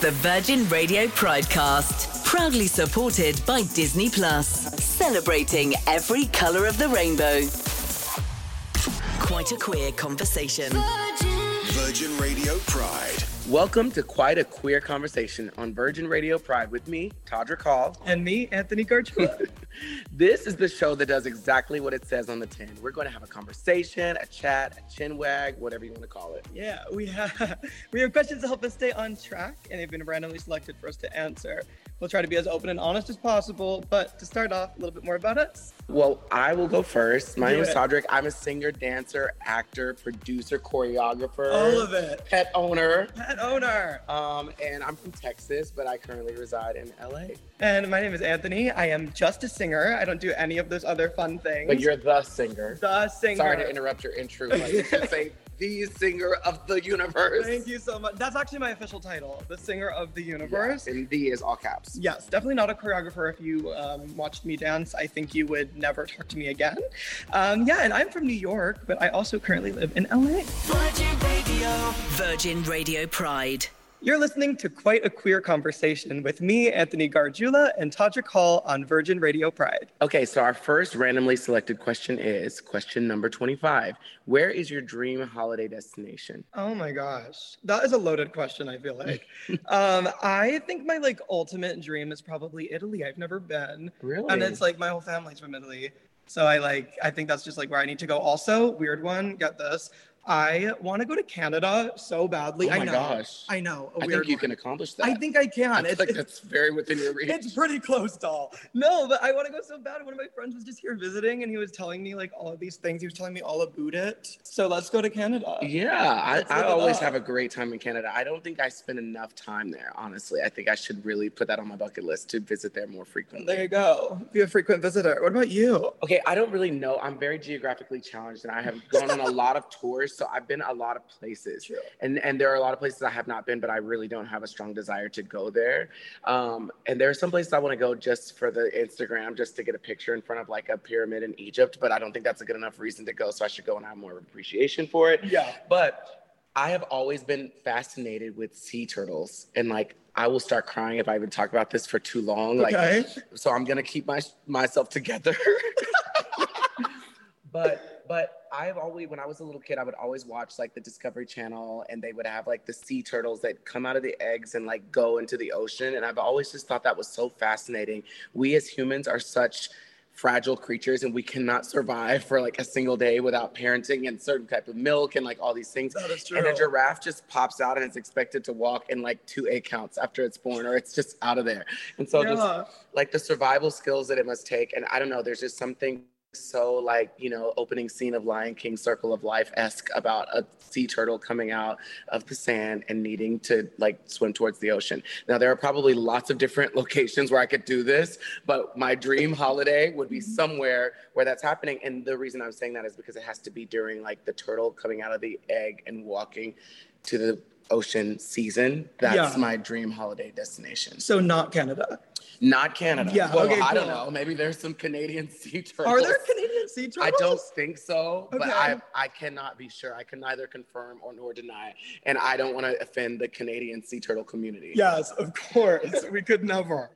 The Virgin Radio Pridecast, proudly supported by Disney Plus, celebrating every color of the rainbow. Quite a queer conversation. Virgin Radio Pride. Welcome to Quite a Queer Conversation on Virgin Radio Pride with me, Todrick Hall. And me, Anthony Gargiula. This is the show that does exactly what it says on the tin. We're going to have a conversation, a chat, a chin wag, whatever you want to call it. yeah, we have we have questions to help us stay on track, and they've been randomly selected for us to answer. We'll try to be as open and honest as possible, but to start off, a little bit more about us. Well, I will go first. My Do name is it. Todrick. I'm a singer, dancer, actor, producer, choreographer, All of it. pet owner. Pet owner. Um, and I'm from Texas, but I currently reside in LA. And my name is Anthony. I am just a singer. I don't do any of those other fun things. But you're the singer. the singer. Sorry to interrupt your intro. Like, you should say the singer of the universe. Thank you so much. That's actually my official title, the singer of the universe. And the is all caps. Yes, definitely not a choreographer. If you um, watched me dance, I think you would never talk to me again. Um, yeah, and I'm from New York, but I also currently live in LA. Virgin Radio Pride. You're listening to Quite a Queer Conversation with me, Anthony Gargiula, and Todrick Hall on Virgin Radio Pride. Okay, so our first randomly selected question is question number 25. Where is your dream holiday destination? Oh my gosh, that is a loaded question. I feel like, um, I think my like ultimate dream is probably Italy. I've never been, Really? and it's like my whole family's from Italy, so I like I think that's just like where I need to go. Also, weird one. Get this. I want to go to Canada so badly. Oh my I know. gosh. I know. A I think you one. can accomplish that. I think I can. I It's- like it's- that's very within your reach. It's pretty close, doll. No, but I want to go so bad. One of my friends was just here visiting, and he was telling me like all of these things. He was telling me all about it. So let's go to Canada. Yeah, I, Let's I always up. have a great time in Canada. I don't think I spend enough time there, honestly. I think I should really put that on my bucket list to visit there more frequently. There you go. Be a frequent visitor. What about you? Okay, I don't really know. I'm very geographically challenged and I have gone on a lot of tours. So I've been a lot of places. True. And and there are a lot of places I have not been, but I really don't have a strong desire to go there. Um, and there are some places I want to go just for the Instagram, just to get a picture in front of like a pyramid in Egypt. But I don't think that's a good enough reason to go. So I should go and have more appreciation for it. Yeah. But I have always been fascinated with sea turtles and like I will start crying if I even talk about this for too long. Like Okay. so I'm gonna keep my myself together. but but I've always when I was a little kid, I would always watch like the Discovery Channel and they would have like the sea turtles that come out of the eggs and like go into the ocean. And I've always just thought that was so fascinating. We as humans are such fragile creatures and we cannot survive for like a single day without parenting and certain type of milk and like all these things. That is true. And a giraffe just pops out and it's expected to walk in like two A counts after it's born or it's just out of there. And so just like the survival skills that it must take. And I don't know, there's just something so like, you know, opening scene of Lion King Circle of Life esque about a sea turtle coming out of the sand and needing to like swim towards the ocean. Now, there are probably lots of different locations where I could do this, but my dream holiday would be mm-hmm. somewhere where that's happening. And the reason I'm saying that is because it has to be during like the turtle coming out of the egg and walking to the ocean season. That's Yeah. my dream holiday destination. So not Canada. Not Canada. Yeah, Well, okay, I don't know. Maybe there's some Canadian sea turtles. Are there Canadian sea turtles? I don't think so, okay. but I I cannot be sure. I can neither confirm or nor deny, and I don't want to offend the Canadian sea turtle community. Yes, of course. we could never.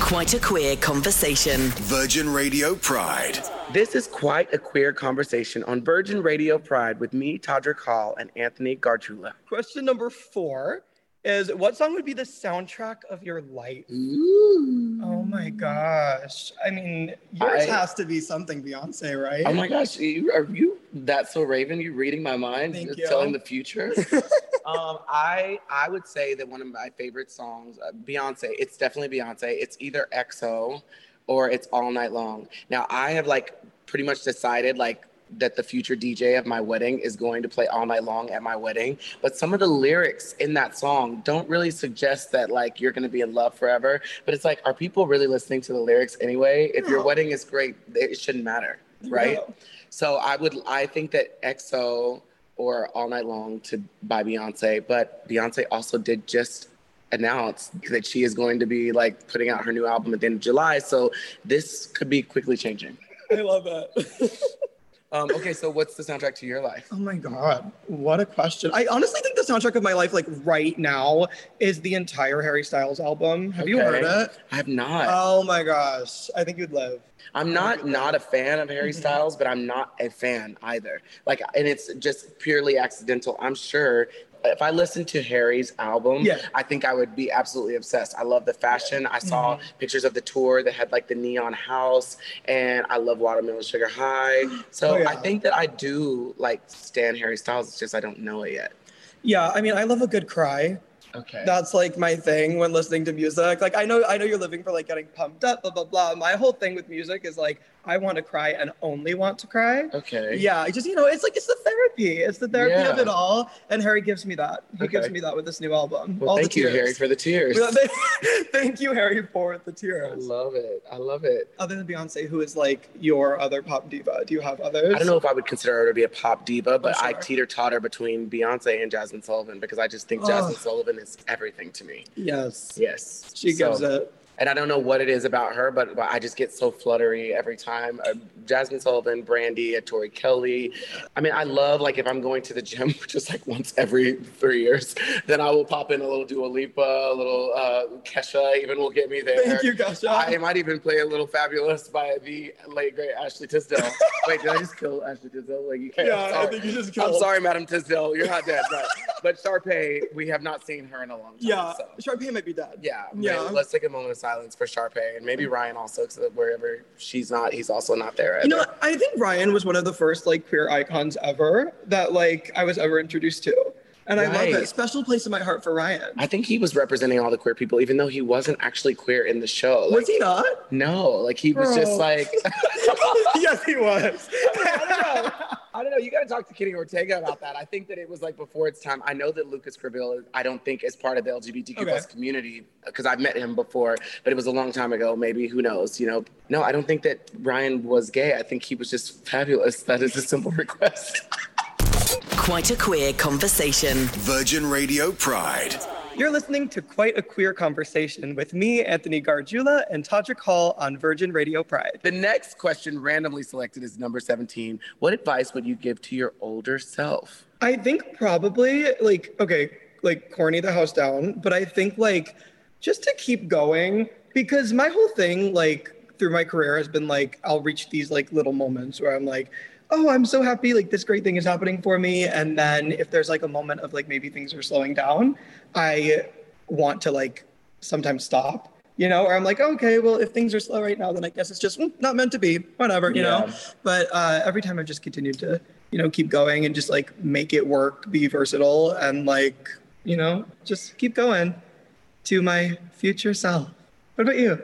Quite a queer conversation. Virgin Radio Pride. This is quite a queer conversation on Virgin Radio Pride with me, Todrick Hall, and Anthony Gargiula. Question number four is what song would be the soundtrack of your life? Ooh. Oh my gosh. I mean, yours I- has to be something Beyonce, right? Oh my gosh, you, are you that so Raven? You reading my mind? Thank You're you. telling the future. um, I I would say that one of my favorite songs, uh, Beyonce. It's definitely Beyonce. It's either XO or it's All Night Long. Now I have like pretty much decided like that the future DJ of my wedding is going to play all night long at my wedding. But some of the lyrics in that song don't really suggest that like you're gonna be in love forever. But it's like, are people really listening to the lyrics anyway? If your wedding is great, it shouldn't matter, right? No. So I would I think that XO or All Night Long to by Beyonce, but Beyonce also did just announce that she is going to be like putting out her new album at the end of July. So this could be quickly changing. I love it. Um, okay, so what's the soundtrack to your life? Oh my god, what a question! I honestly think the soundtrack of my life, like right now, is the entire Harry Styles album. Have you heard it? I have not. Oh my gosh, I think you'd live. I'm not not a fan of Harry Mhm. Styles, but I'm not a fan either. Like, and it's just purely accidental. I'm sure if I listened to Harry's album, Yeah. I think I would be absolutely obsessed. I love the fashion. I saw mm-hmm. pictures of the tour that had like the neon house, and I love Watermelon Sugar High. So Oh, yeah. I think that I do like stan Harry Styles. It's just I don't know it yet. Yeah, I mean, I love a good cry. Okay. That's like my thing when listening to music. Like I know I know you're living for like getting pumped up, blah blah blah. My whole thing with music is like I want to cry and only want to cry. okay. Yeah, I just you know, it's like it's the therapy. It's the therapy of it all. And Harry gives me that. He gives me that with this new album. Well, all thank you. Harry, for the tears. Thank- you, Harry, for the tears. I love it. I love it. Other than Beyonce, who is like your other pop diva? Do you have others? I don't know if I would consider her to be a pop diva, but oh, I teeter totter between Beyonce and Jazmine Sullivan because I just think Oh. Jazmine Sullivan is everything to me. Yes. Yes. She gives So- it. And I don't know what it is about her, but, but I just get so fluttery every time. Uh, Jazmine Sullivan, Brandy, uh, Tori Kelly. I mean, I love like if I'm going to the gym just like once every three years, then I will pop in a little Dua Lipa, a little uh, Kesha. Even will get me there. Thank you, Kesha. I might even play a little fabulous by the late great Ashley Tisdale. Wait, did I just kill Ashley Tisdale? Like you can't. Yeah, I think you just killed. I'm sorry, Madam Tisdale. You're not dead, but but Sharpay, we have not seen her in a long time. Yeah, So. Sharpay might be dead. Yeah, Yeah. Let's take a moment of silence for Sharpay and maybe Ryan also, so that wherever she's not, he's also not there. You know, I think Ryan was one of the first like queer icons ever that like I was ever introduced to. And I love Right. it. Special place in my heart for Ryan. I think he was representing all the queer people, even though he wasn't actually queer in the show. Like, was he not? No, like he was just like. yes, he was. I don't know. I don't know. You got to talk to Kenny Ortega about that. I think that it was like before its time. I know that Lucas Grabeel, I don't think is part of the LGBTQ plus Okay. community because I've met him before, but it was a long time ago. Maybe who knows? You know? No, I don't think that Ryan was gay. I think he was just fabulous. That is a simple request. Quite a queer conversation. Virgin Radio Pride. You're listening to Quite a Queer Conversation with me, Anthony Gargiula, and Todrick Hall on Virgin Radio Pride. The next question randomly selected is number 17. What advice would you give to your older self? I think probably like okay, like corny the house down, but I think like just to keep going because my whole thing like through my career has been like I'll reach these like little moments where I'm like, oh, I'm so happy like this great thing is happening for me, and then if there's like a moment of like maybe things are slowing down, I want to like sometimes stop. You know, or I'm like, okay, well, if things are slow right now, then I guess it's just mm, not meant to be, whatever, you know. But uh, every time I've just continued to, you know, keep going and just like make it work, be versatile, and like, you know, just keep going to my future self. What about you?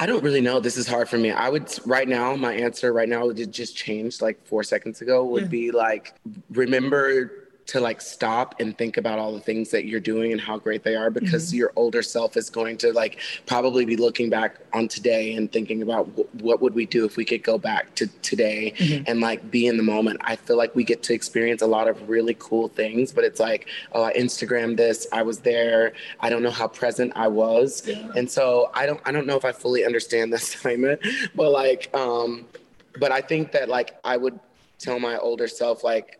I don't really know. This is hard for me. I would right now, my answer right now it just changed like four seconds ago would Yeah. be like remember to like stop and think about all the things that you're doing and how great they are because your older self is going to like probably be looking back on today and thinking about wh- what would we do if we could go back to today and like be in the moment. I feel like we get to experience a lot of really cool things, but it's like, oh, I Instagrammed this, I was there, I don't know how present I was. And so I don't I don't know if I fully understand the assignment, but like um but I think that like I would tell my older self like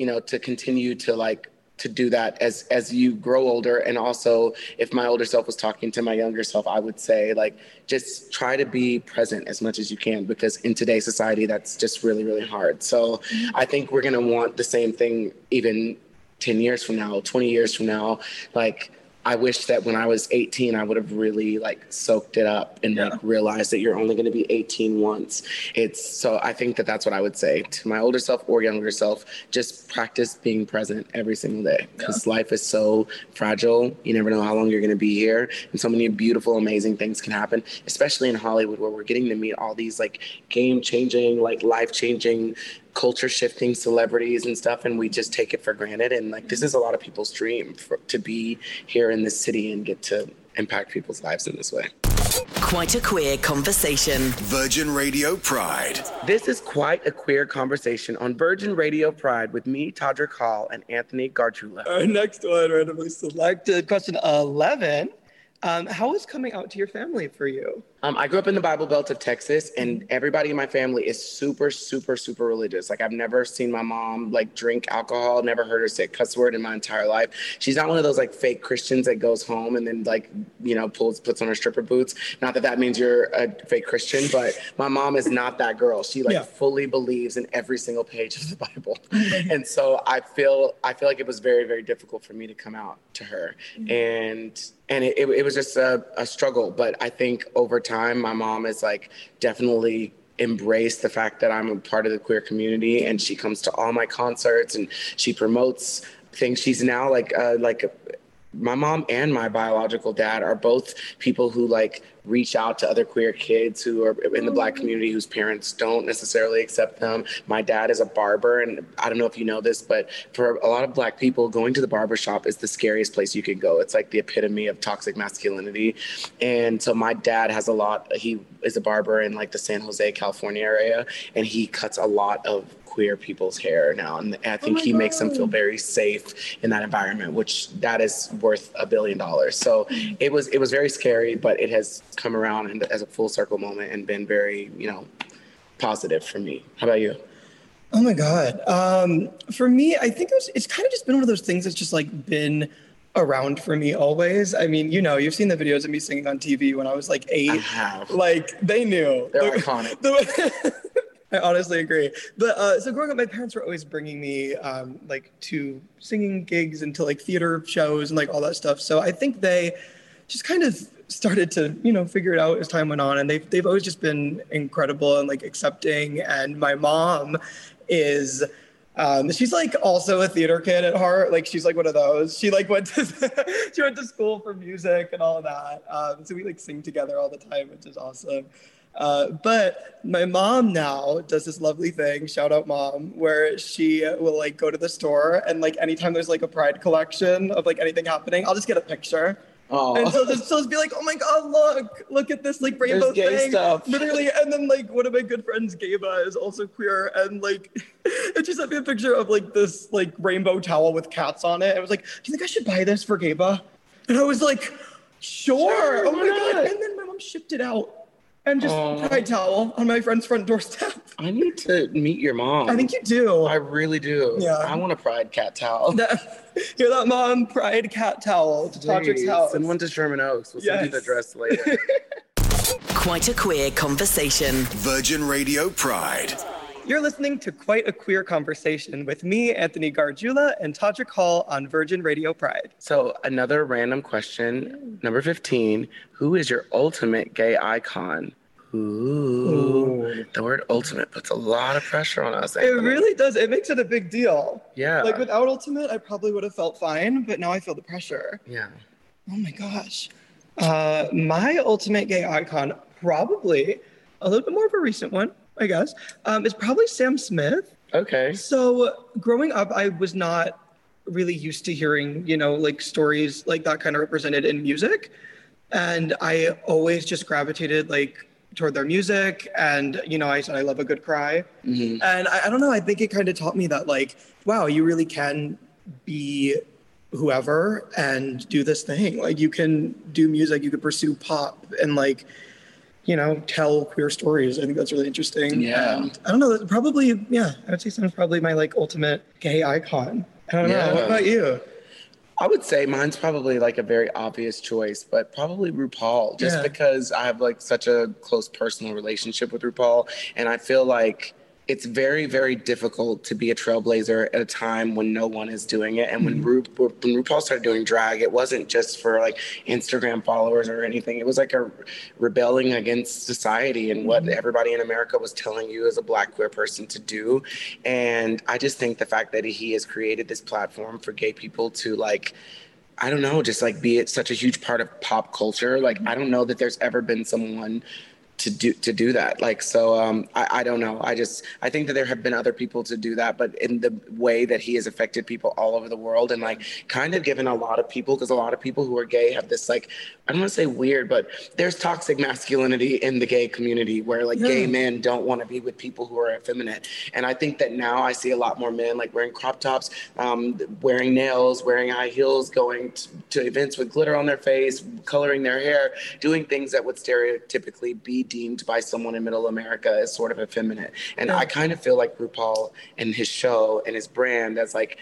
you know to continue to like to do that as as you grow older. And also if my older self was talking to my younger self i would say like just try to be present as much as you can because in today's society that's just really really hard. So i think we're going to want the same thing even 10 years from now 20 years from now. Like i wish that when i was 18 i would have really like soaked it up and like realized that you're only going to be 18 once. It's so i think that that's what i would say to my older self or younger self just practice being present every single day. Because life is so fragile you never know how long you're going to be here and so many beautiful amazing things can happen especially in hollywood where we're getting to meet all these like game changing like life changing culture shifting celebrities and stuff and we just take it for granted and like this is a lot of people's dream for, to be here in this city and get to impact people's lives in this way Quite a queer conversation. Virgin Radio Pride. this is quite a queer conversation on virgin radio pride with me todrick hall and anthony gargiula Our next one, randomly selected, question 11. Um, how is coming out to your family for you? Um, I grew up in the Bible Belt of Texas, and everybody in my family is super, super, super religious. Like I've never seen my mom like drink alcohol, never heard her say a cuss word in my entire life. She's not one of those like fake Christians that goes home and then like you know pulls puts on her stripper boots. Not that that means you're a fake Christian, but my mom is not that girl. She like Yeah. fully believes in every single page of the Bible, and so I feel I feel like it was very, very difficult for me to come out to her, and and it, it, it was just a, a struggle. But I think over time, my mom is like definitely embraced the fact that I'm a part of the queer community, and she comes to all my concerts and she promotes things. She's now like uh, like my mom and my biological dad are both people who like reach out to other queer kids who are in the black community whose parents don't necessarily accept them. My dad is a barber and I don't know if you know this, but for a lot of black people going to the barber shop is the scariest place you can go. It's like the epitome of toxic masculinity. And so my dad has a lot he is a barber in like the San Jose, California area and he cuts a lot of queer people's hair now and I think he makes them feel very safe in that environment which that is worth a billion dollars so it was it was very scary but it has come around and as a full circle moment and been very you know positive for me how about you Oh my god. Um, for me, I think it was, it's kind of just been one of those things that's just like been around for me always. I mean, you know, you've seen the videos of me singing on TV when I was like eight. I have. Like they knew. They're The- iconic. the- I honestly agree. But uh, so growing up, my parents were always bringing me um, like to singing gigs and to like theater shows and like all that stuff. So I think they just kind of started to you know figure it out as time went on, and they've they've always just been incredible and like accepting. And my mom is. Um, she's like also a theater kid at heart. Like she's like one of those. She like went to she went to school for music and all that. Um, so we like sing together all the time, which is awesome. Uh, but my mom now does this lovely thing, shout out mom, where she will like go to the store and like anytime there's like a pride collection of like anything happening, I'll just get a picture. Oh. And so just, so just be like, oh my god, look, look at this like rainbow There's gay thing. stuff. Literally, and then like one of my good friends, Gaba, is also queer, and like, and she sent me a picture of like this like rainbow towel with cats on it. I was like, do you think I should buy this for Gaba? And I was like, sure. Sure, oh my god. not? And then my mom shipped it out, and just Aw. pride towel on my friend's front doorstep. i need to meet your mom I think you do. i really do Yeah. i want a pride cat towel That- Hear that, mom? Pride cat towel to Todrick's Please, house. send one to sherman oaks we'll send you the Yes. dress later Quite a queer conversation. Virgin Radio Pride. You're listening to Quite a Queer Conversation with me, Anthony Gargiula, and Todrick Hall on Virgin Radio Pride. So another random question, number 15. Who is your ultimate gay icon? Ooh. The word ultimate puts a lot of pressure on us. It really does. It makes it a big deal. Yeah. Like without Ultimate, I probably would have felt fine, but now I feel the pressure. Yeah. Oh my gosh. Uh, my ultimate gay icon, probably a little bit more of a recent one, I guess, um, is probably Sam Smith. Okay. So growing up, I was not really used to hearing, you know, like stories like that kind of represented in music. And I always just gravitated like toward their music. And, you know, I said I love a good cry. And I, I don't know, I think it kind of taught me that like, wow, you really can be whoever and do this thing. Like you can do music, you could pursue pop and like, you know, tell queer stories. I think that's really interesting. Yeah. And I don't know, probably, yeah, I would say Sam's probably my like ultimate gay icon. I don't know. Yeah. What about you? I would say mine's probably like a very obvious choice, but probably RuPaul, just Yeah. because I have like such a close personal relationship with RuPaul. And I feel like it's very, very difficult to be a trailblazer at a time when no one is doing it. And when, mm-hmm. Ru- when RuPaul started doing drag, it wasn't just for like Instagram followers or anything. It was like a rebelling against society and what mm-hmm. everybody in America was telling you as a black queer person to do. And I just think the fact that he has created this platform for gay people to like, I don't know, just like be it such a huge part of pop culture. Like, mm-hmm. I don't know that there's ever been someone to do to do that. Like so, um, I, I don't know. I just I think that there have been other people to do that, but in the way that he has affected people all over the world and like kind of given a lot of people because a lot of people who are gay have this like I don't want to say weird, but there's toxic masculinity in the gay community where like gay men don't want to be with people who are effeminate, and I think that now I see a lot more men like wearing crop tops, um, wearing nails, wearing high heels, going to, to events with glitter on their face, coloring their hair, doing things that would stereotypically be deemed by someone in middle America as sort of effeminate. And yeah. I kind of feel like RuPaul and his show and his brand as like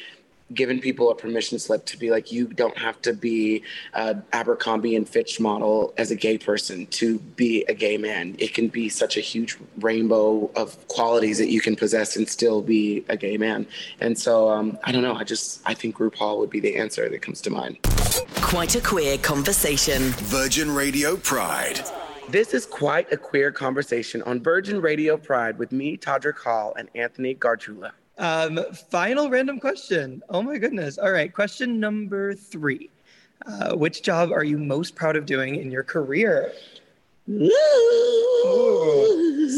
given people a permission slip to be like, you don't have to be an Abercrombie and Fitch model as a gay person to be a gay man. It can be such a huge rainbow of qualities that you can possess and still be a gay man. And so um, I don't know. I just I think RuPaul would be the answer that comes to mind. Quite a queer conversation. Virgin Radio Pride. This is quite a queer conversation on Virgin Radio Pride with me, Todrick Hall, and Anthony Gargiula. Um, final random question. Oh my goodness. All right. Question number three. Uh, which job are you most proud of doing in your career? Ooh.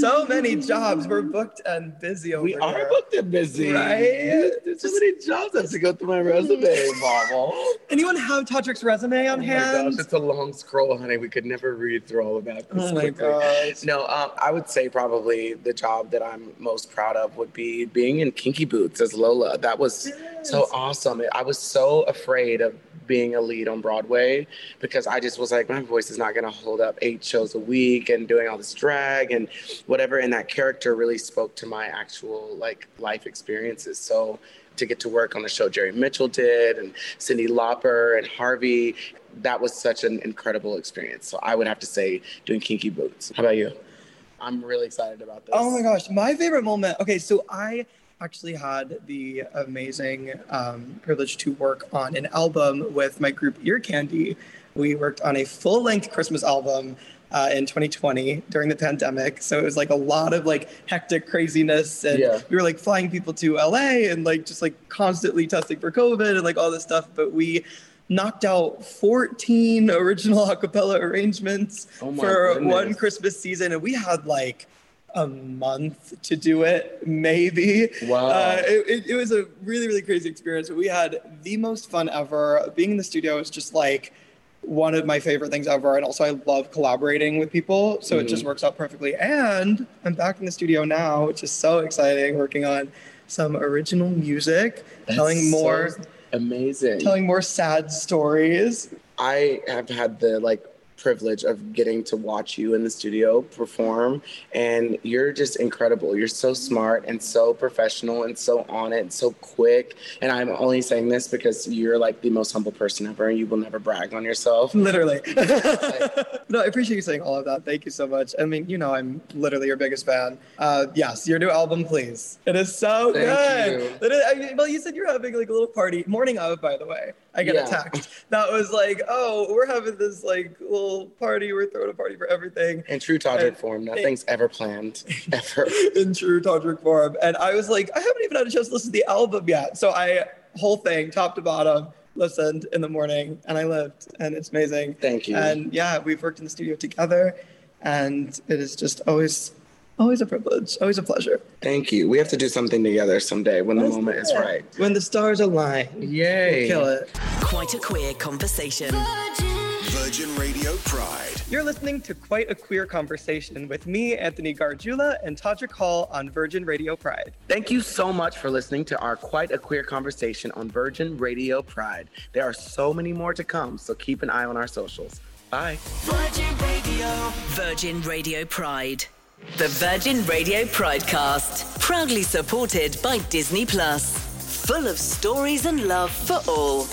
So many jobs. We're booked and busy over We here. are booked and busy. Right? There's so many jobs I have to go through my resume, Marvel. Anyone have Todrick's resume on oh hand? Gosh, it's a long scroll, honey. We could never read through all of that. Oh my gosh. No, um, I would say probably the job that I'm most proud of would be being in Kinky Boots as Lola. That was yes. so awesome. I was so afraid of being a lead on Broadway because I just was like, my voice is not going to hold up eight shows a week and doing all this drag and whatever. And that character really spoke to my actual like life experiences. So to get to work on the show Jerry Mitchell did and Cyndi Lauper and Harvey, that was such an incredible experience. So I would have to say doing Kinky Boots. How about you? I'm really excited about this. Oh my gosh, my favorite moment. Okay, so I actually had the amazing um, privilege to work on an album with my group Ear Candy. We worked on a full length Christmas album uh, in 2020 during the pandemic. So it was like a lot of like hectic craziness. And yeah. we were like flying people to LA and like just like constantly testing for COVID and like all this stuff. But we knocked out 14 original acapella arrangements oh for goodness. one Christmas season. And we had like a month to do it, maybe. Wow. Uh, it, it, it, was a really, really crazy experience. We had the most fun ever. Being in the studio was just like one of my favorite things ever. And also, I love collaborating with people. So mm-hmm. it just mm-hmm. works out perfectly. And I'm back in the studio now, which is so exciting, working on some original music, That's telling more. So amazing. Telling more sad stories. I have had the like privilege of getting to watch you in the studio perform. And you're just incredible. You're so smart and so professional and so on it and so quick. And I'm only saying this because you're like the most humble person ever and you will never brag on yourself. Literally. no, I appreciate you saying all of that. Thank you so much. I mean, you know, I'm literally your biggest fan. Uh, yes, your new album, please. It is so Thank good. You. Is, I mean, well, you said you're having like a little party morning of, by the way. I get yeah. a text that was like, "Oh, we're having this like little party. We're throwing a party for everything." In true Todrick form, nothing's ever planned, ever. in true Todrick form, and I was like, I haven't even had a chance to listen to the album yet, so I whole thing, top to bottom, listened in the morning, and I lived, and it's amazing. Thank you. And yeah, we've worked in the studio together, and it is just always Always a privilege. Always a pleasure. Thank you. We have to do something together someday when Let's the moment is right. When the stars align. Yay. We'll kill it. Quite a queer conversation. Virgin Radio Pride. You're listening to Quite a Queer Conversation with me, Anthony Gargiula, and Todrick Hall on Virgin Radio Pride. Thank you so much for listening to our Quite a Queer Conversation on Virgin Radio Pride. There are so many more to come, so keep an eye on our socials. Bye. Virgin Radio. Virgin Radio Pride. The Virgin Radio Pridecast, proudly supported by Disney Plus. Full of stories and love for all.